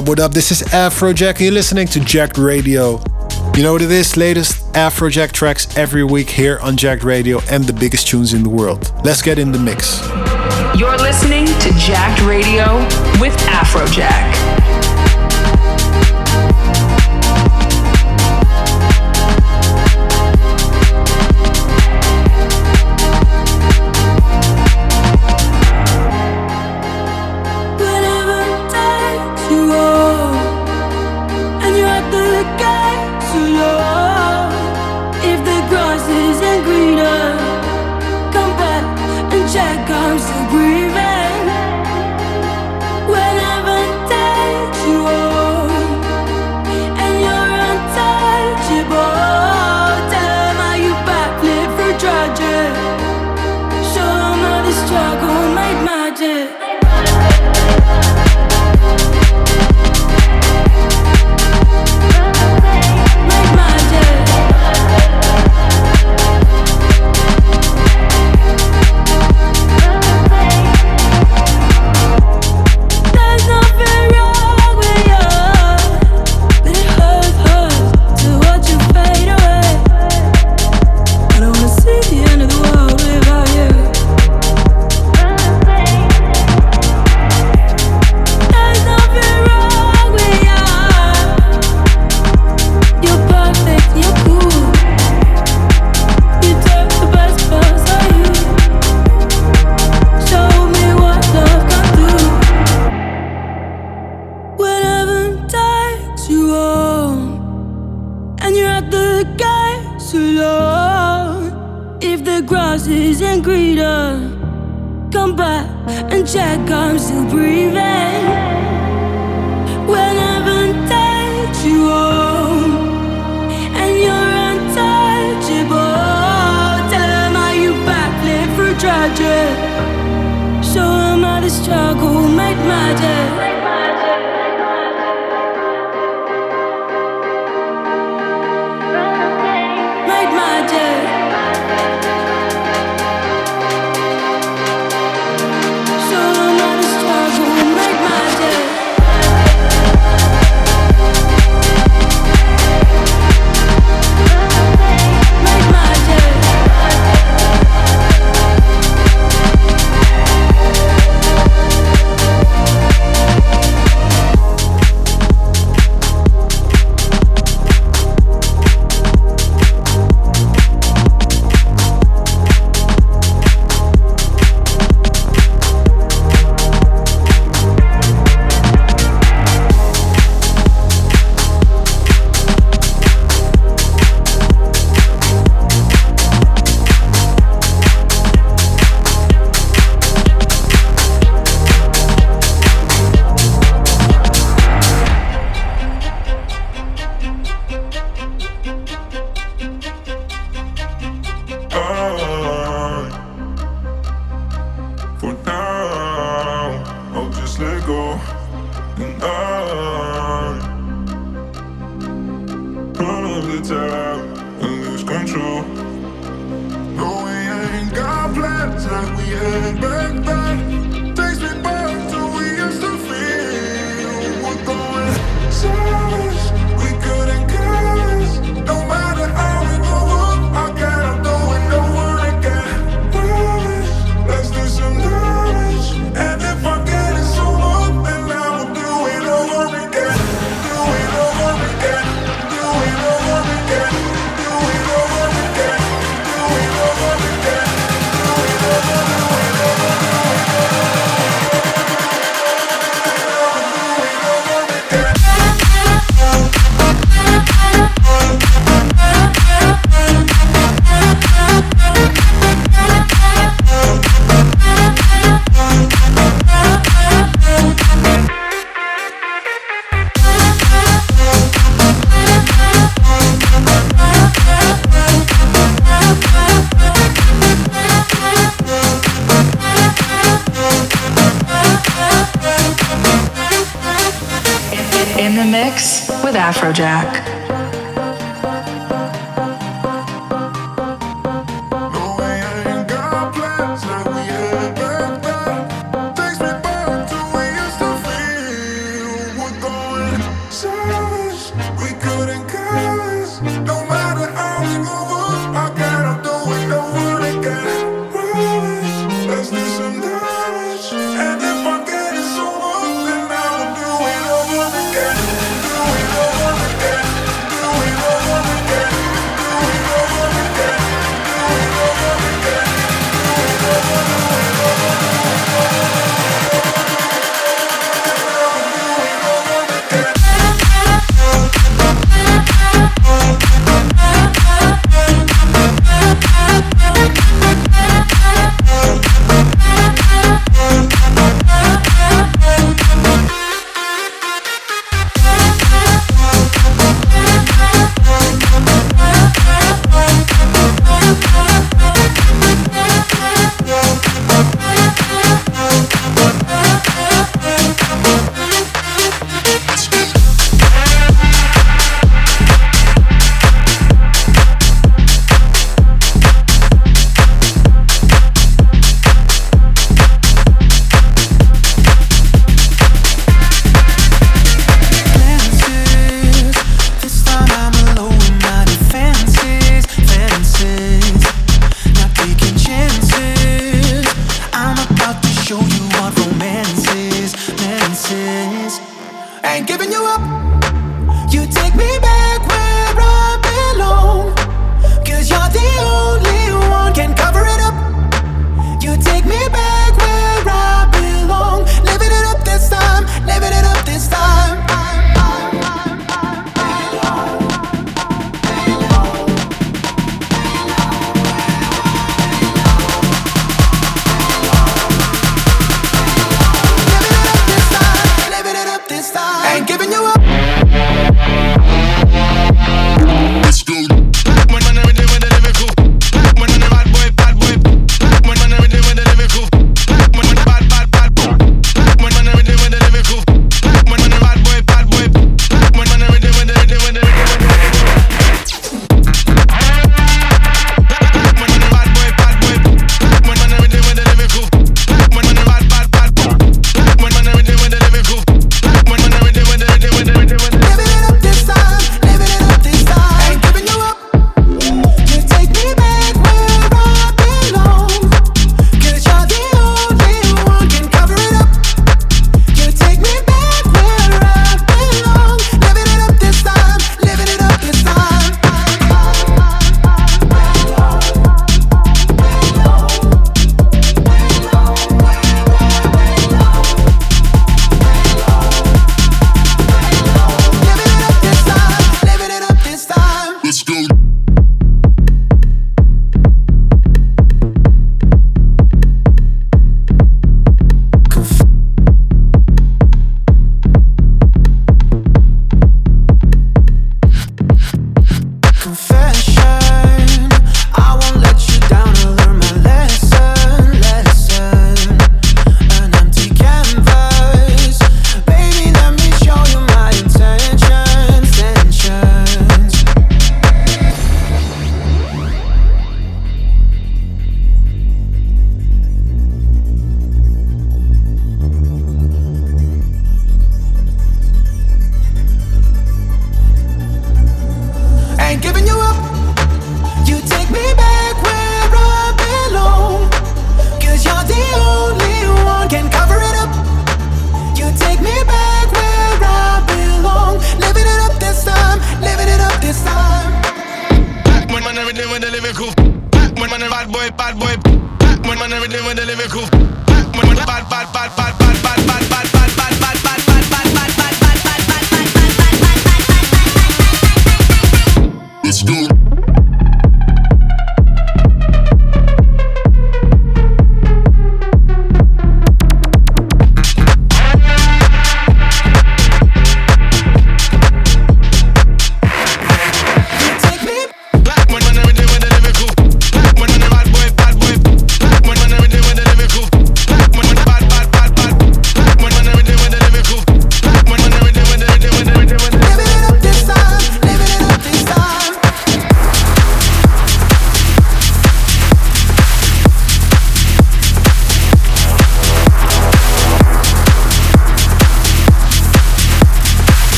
up, what up? This is Afrojack, and you're listening to Jacked Radio. You know what it is? Latest Afrojack tracks every week here on Jacked Radio and the biggest tunes in the world. Let's get in the mix. You're listening to Jacked Radio with Afrojack. Afrojack.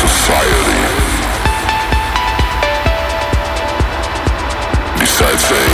society. Besides saying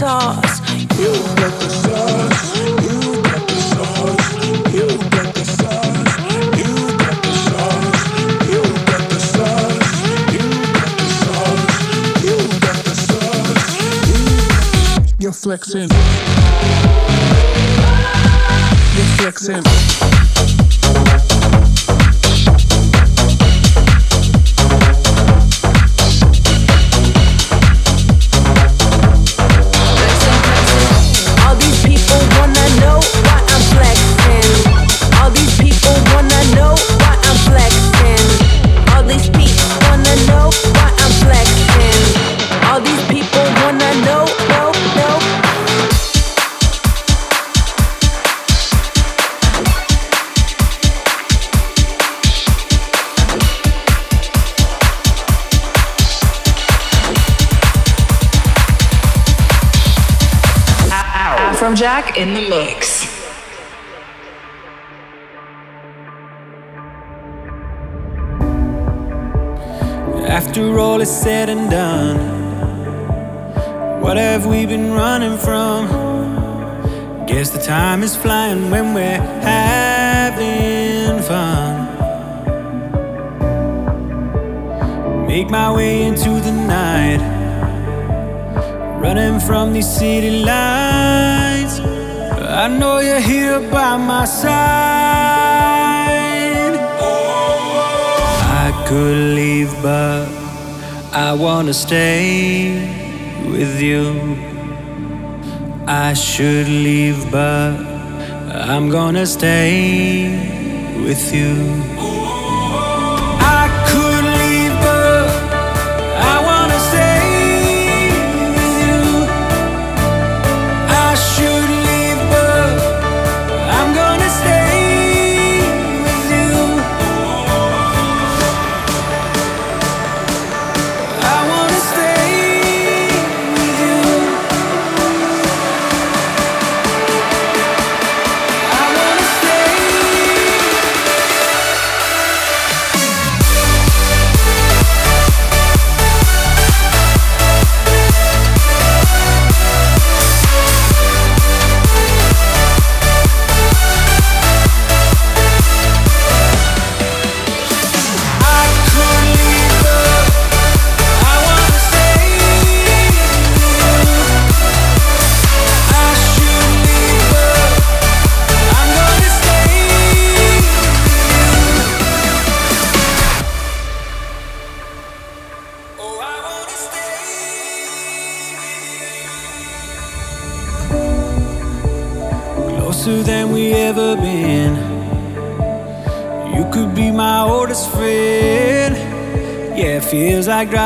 Afrojack Said and done, what have we been running from? Guess the time is flying when we're having fun. Make my way into the night, running from these city lights. I know you're here by my side. I could leave, but I wanna stay with you. I should leave, but I'm gonna stay with you.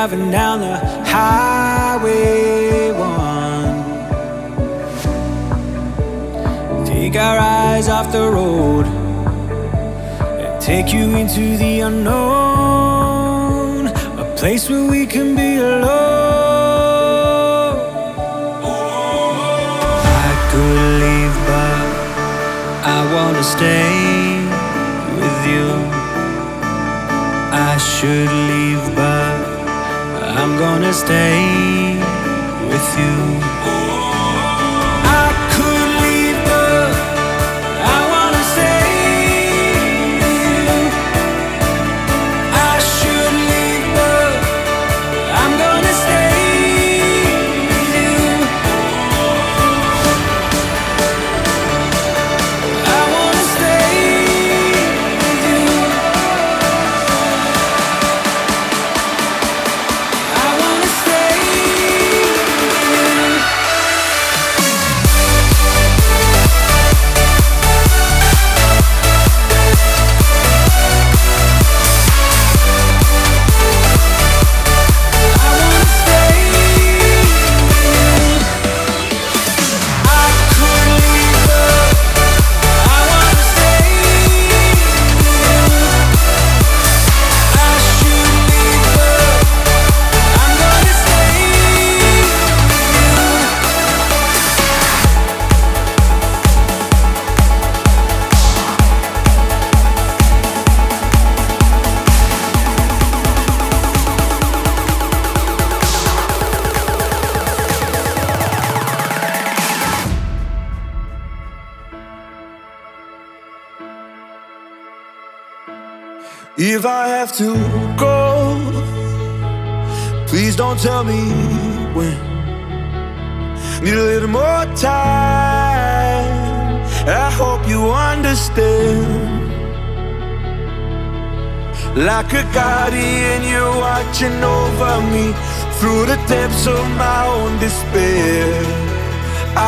Driving down the highway one. Take our eyes off the road and take you into the unknown, a place where we can be alone. I could leave, but I wanna stay with you. I should leave, I'm gonna stay with you. Little more time. I hope you understand. Like a guardian, you're watching over me through the depths of my own despair.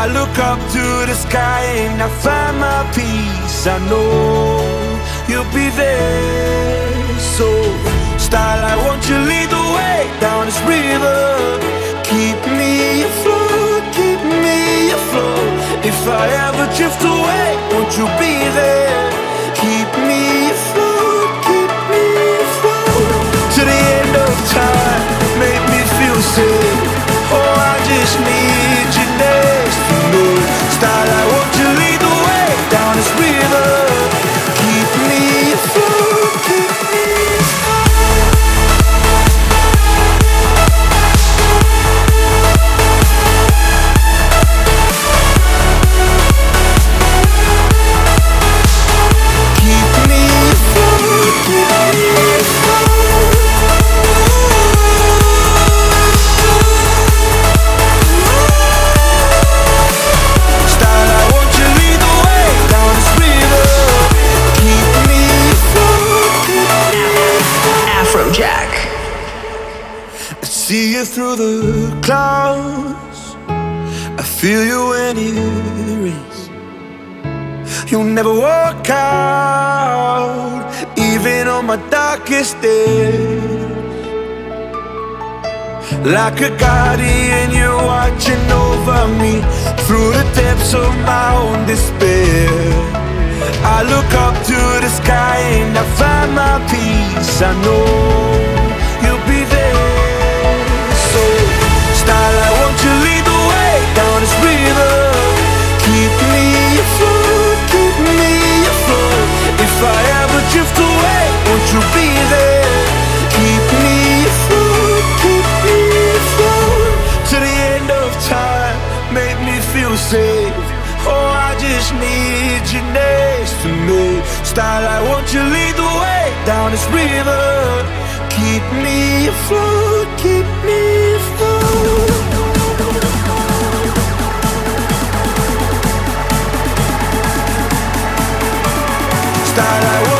I look up to the sky and I find my peace. I know you'll be there. So, I want you lead the way down this river. Keep me afloat, afloat. If I ever drift away, won't you be there? Keep me afloat, keep me afloat. To the end of time, make me feel safe. Oh, I just need you next to me. Style, through the clouds. I feel you when it rains. You'll never walk out, even on my darkest days. Like a guardian, you're watching over me through the depths of my own despair. I look up to the sky and I find my peace. I know just need you next to me. I want you lead the way down this river. Keep me afloat, keep me afloat. Style,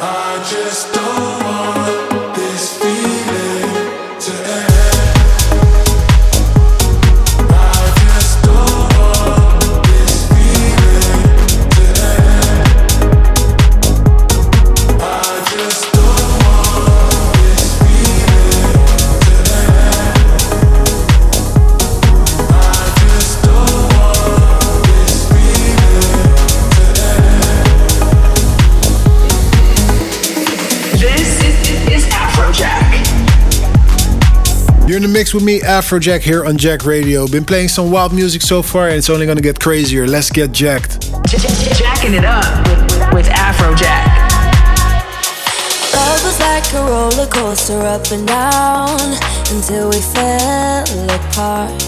I just don't want mix with me, Afrojack, here on Jacked Radio. Been playing some wild music so far, and it's only gonna get crazier. Let's get jacked. Jacking it up with Afrojack. Love was like a roller coaster up and down until we fell apart.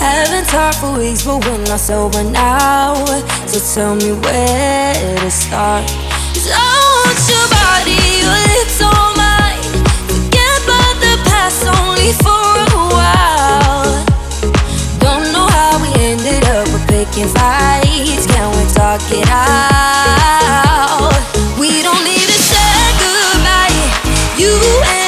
Haven't talked for weeks, but we're not sober now. So tell me where to start. Cause I want your body, your lips on for a while. Don't know how we ended up picking fights. Can we talk it out? We don't need to say goodbye. You and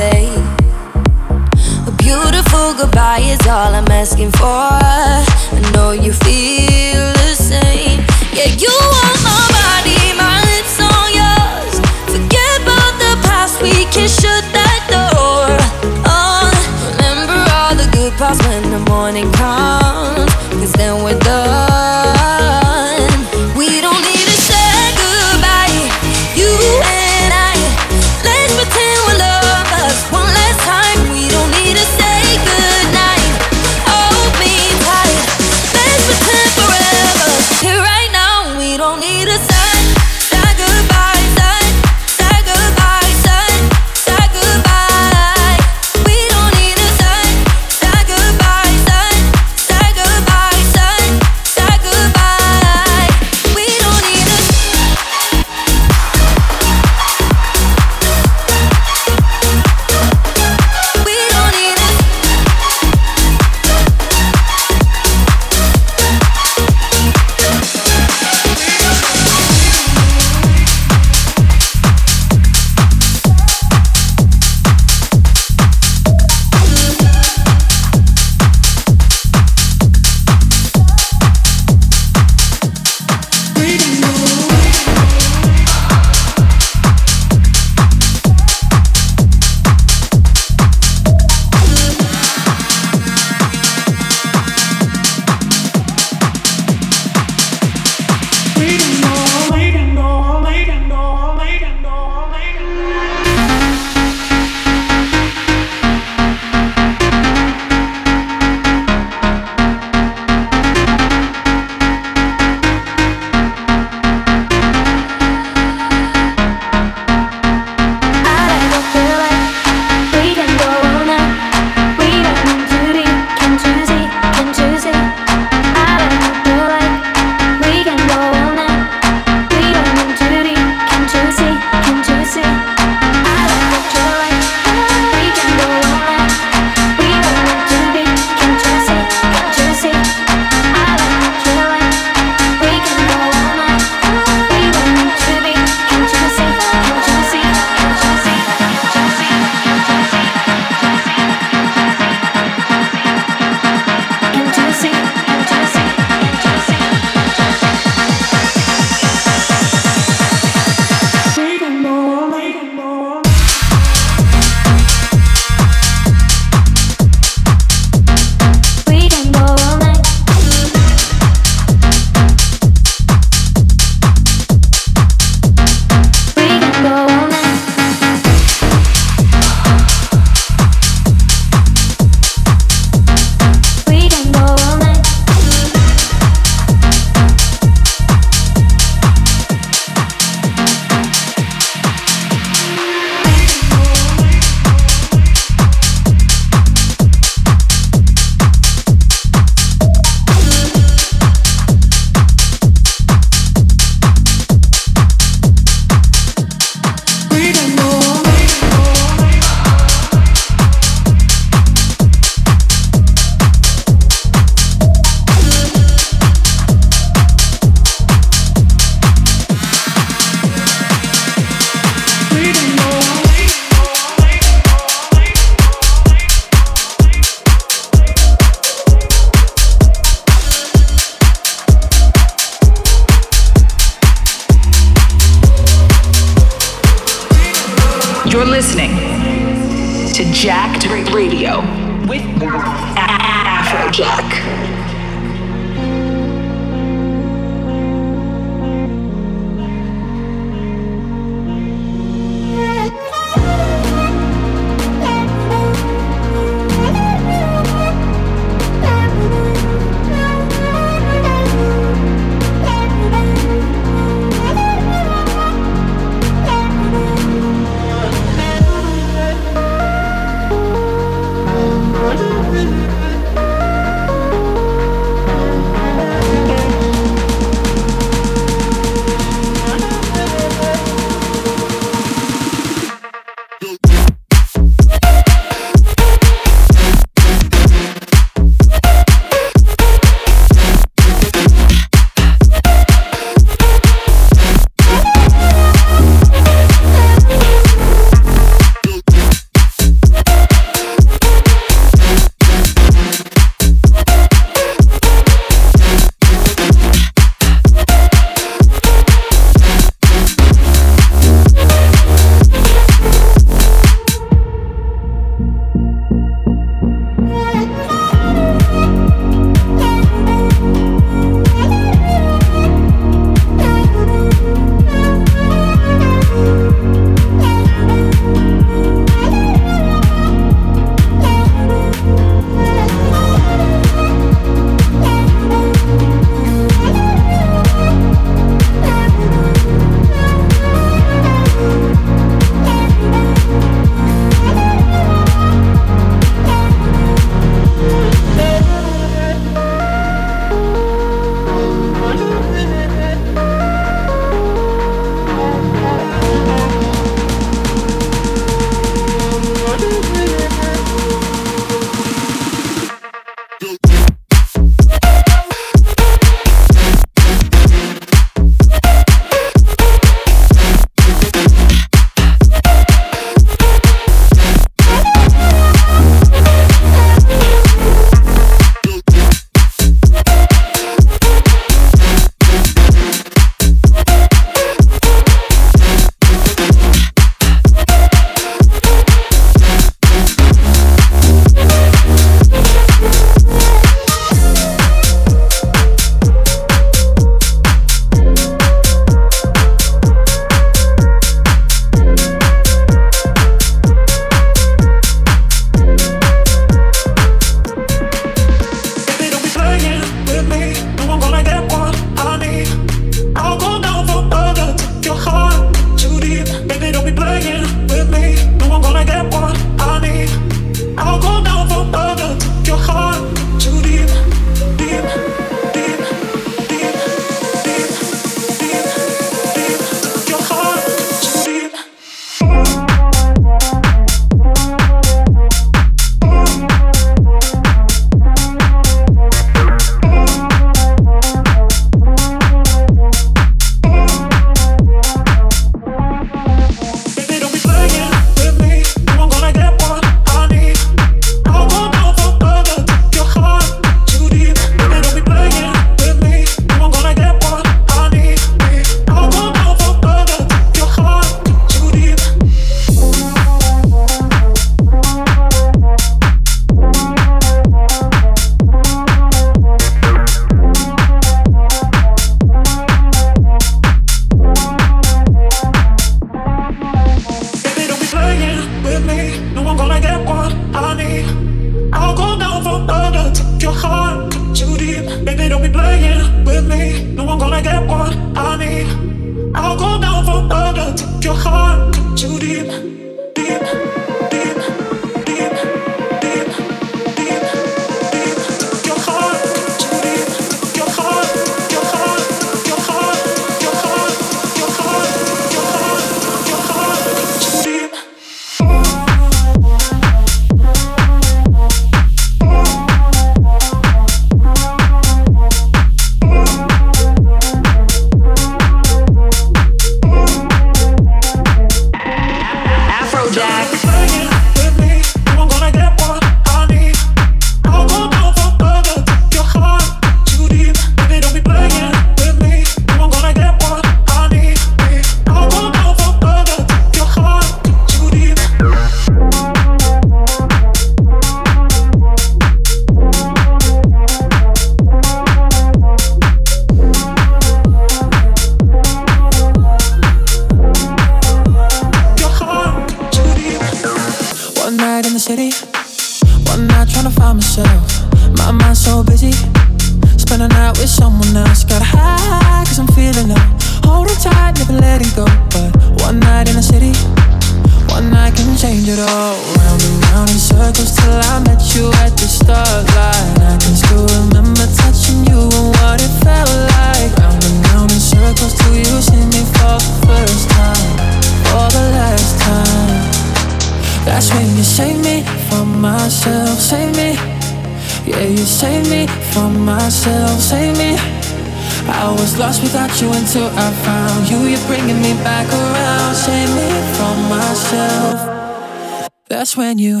you until I found you. You're bringing me back around, save me from myself. That's when you.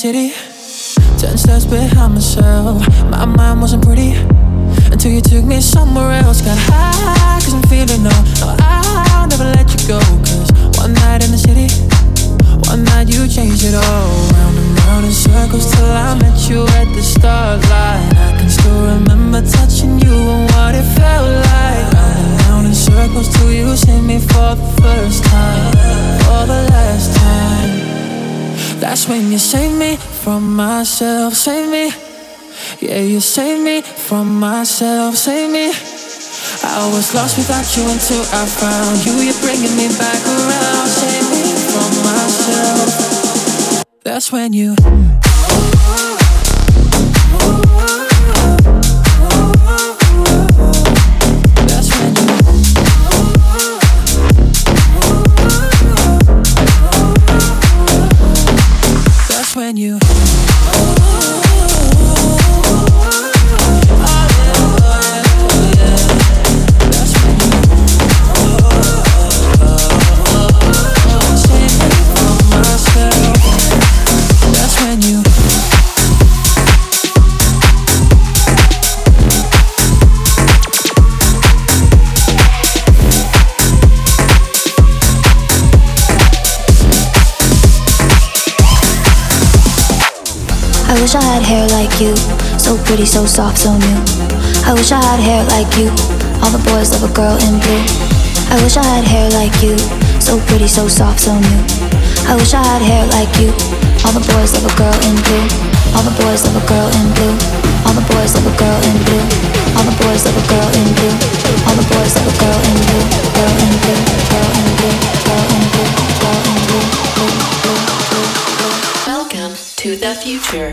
City. Ten steps behind myself. My mind wasn't pretty until you took me somewhere else. Got high, cause I'm feeling no. No, I'll never let you go. Cause one night in the city, one night you changed it all. Round and round in circles till I met you at the start line. I can still remember touching you and what it felt like. Round and round in circles till you see me for the first time. For the last time. That's when you save me from myself, save me. Yeah, you save me from myself, save me. I was lost without you until I found you. You're bringing me back around, save me from myself. That's when you. Soft, so new. I wish I had hair like you, all the boys love a girl in blue. I wish I had hair like you, so pretty, so soft, so new. I wish I had hair like you, all the boys love a girl in blue. All the boys love a girl in blue. All the boys love a girl in blue. All the boys love a girl in blue. All the boys love a girl in blue. Girl in blue. Girl in blue. Girl in blue. Girl in blue. Welcome to the future.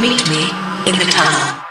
Meet me in the tunnel.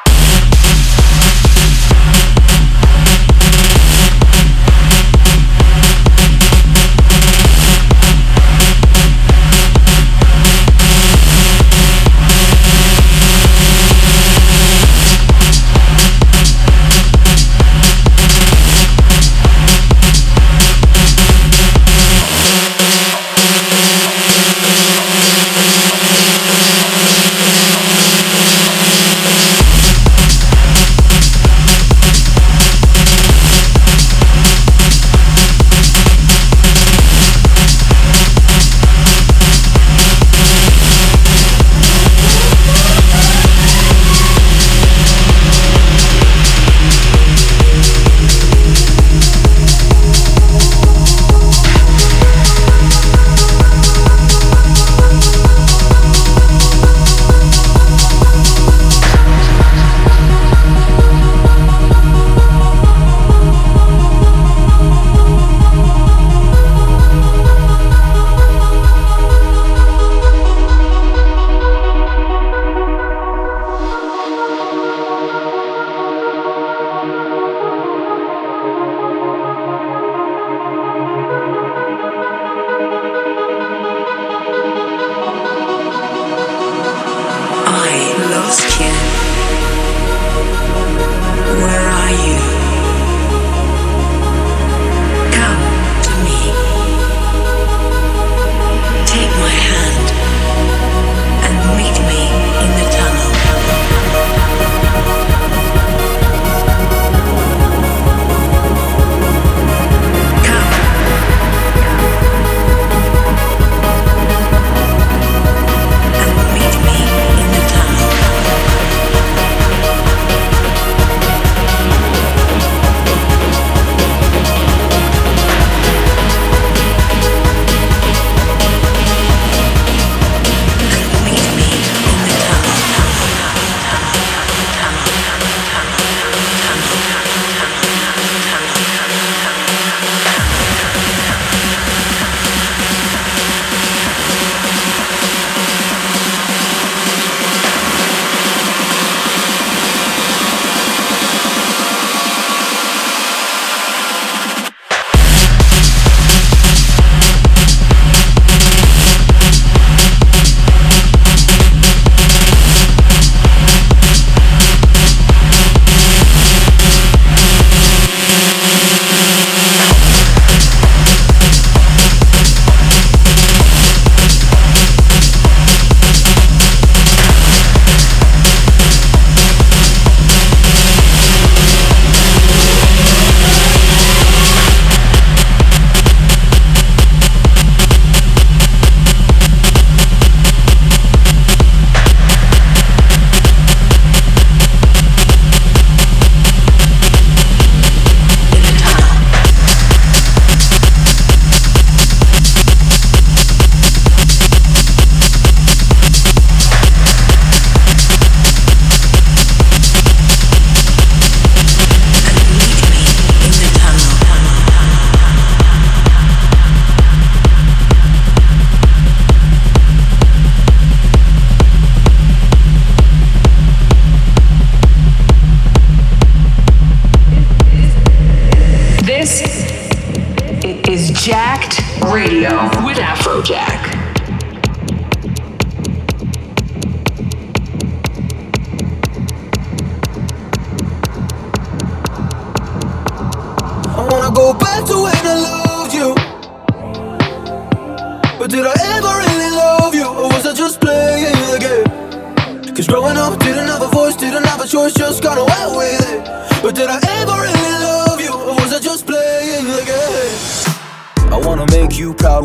Radio with Afrojack.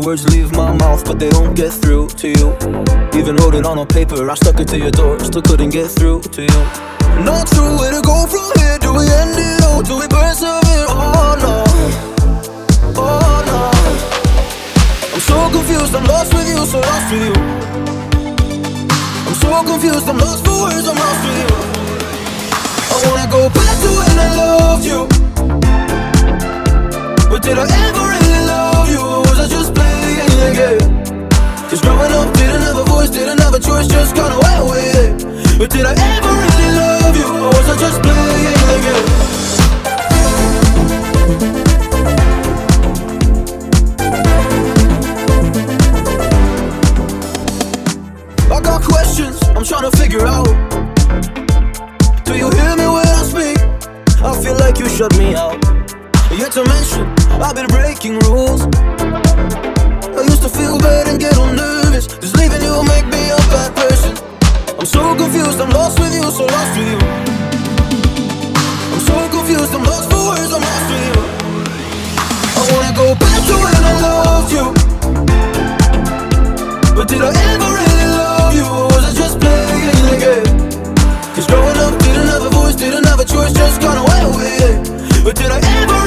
words leave my mouth, but they don't get through to you. Even wrote it on a paper, I stuck it to your door, still couldn't get through to you. No true way to go from here. Do we end it all? Do we persevere? Oh no, oh no. I'm so confused, I'm lost with you, so lost with you. I'm so confused, I'm lost for words, I'm lost with you. I wanna go back to when I loved you, but did I ever really love you? I just played a game. Cause growing up, didn't have a voice, didn't have a choice, just got away with it. But did I ever really love you, or was I just playing a game? I got questions I'm trying to figure out. Do you hear me when I speak? I feel like you shut me out. Yet to mention, I've been. I'm lost with you, so lost with you. I'm so confused, I'm lost for words, I'm lost with you. I wanna go back to when I loved you. But did I ever really love you? Or was I just playing the game? Cause growing up, didn't have a voice, didn't have a choice, just got away with it. But did I ever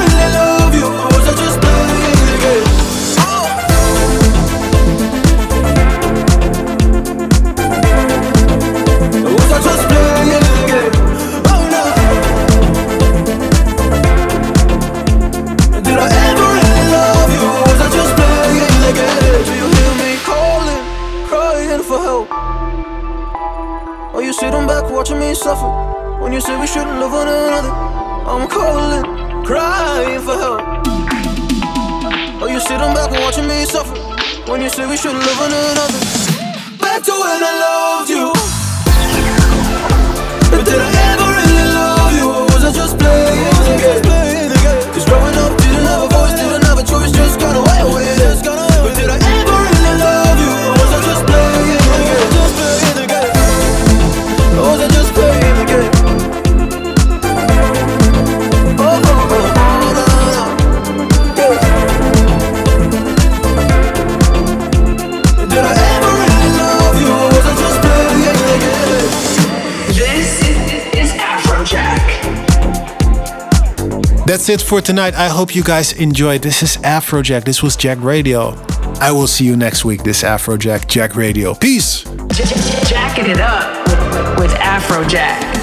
suffer? When you say we shouldn't love one another, I'm calling, crying for help. Are you sitting back and watching me suffer? When you say we shouldn't love one another, back to when I loved you. But did I ever really love you? Or was I just playing That's it for tonight. I hope you guys enjoyed. This is Afrojack. This was Jacked Radio. I will see you next week. This Afrojack, Jacked Radio. Peace. Jacking it up with Afrojack.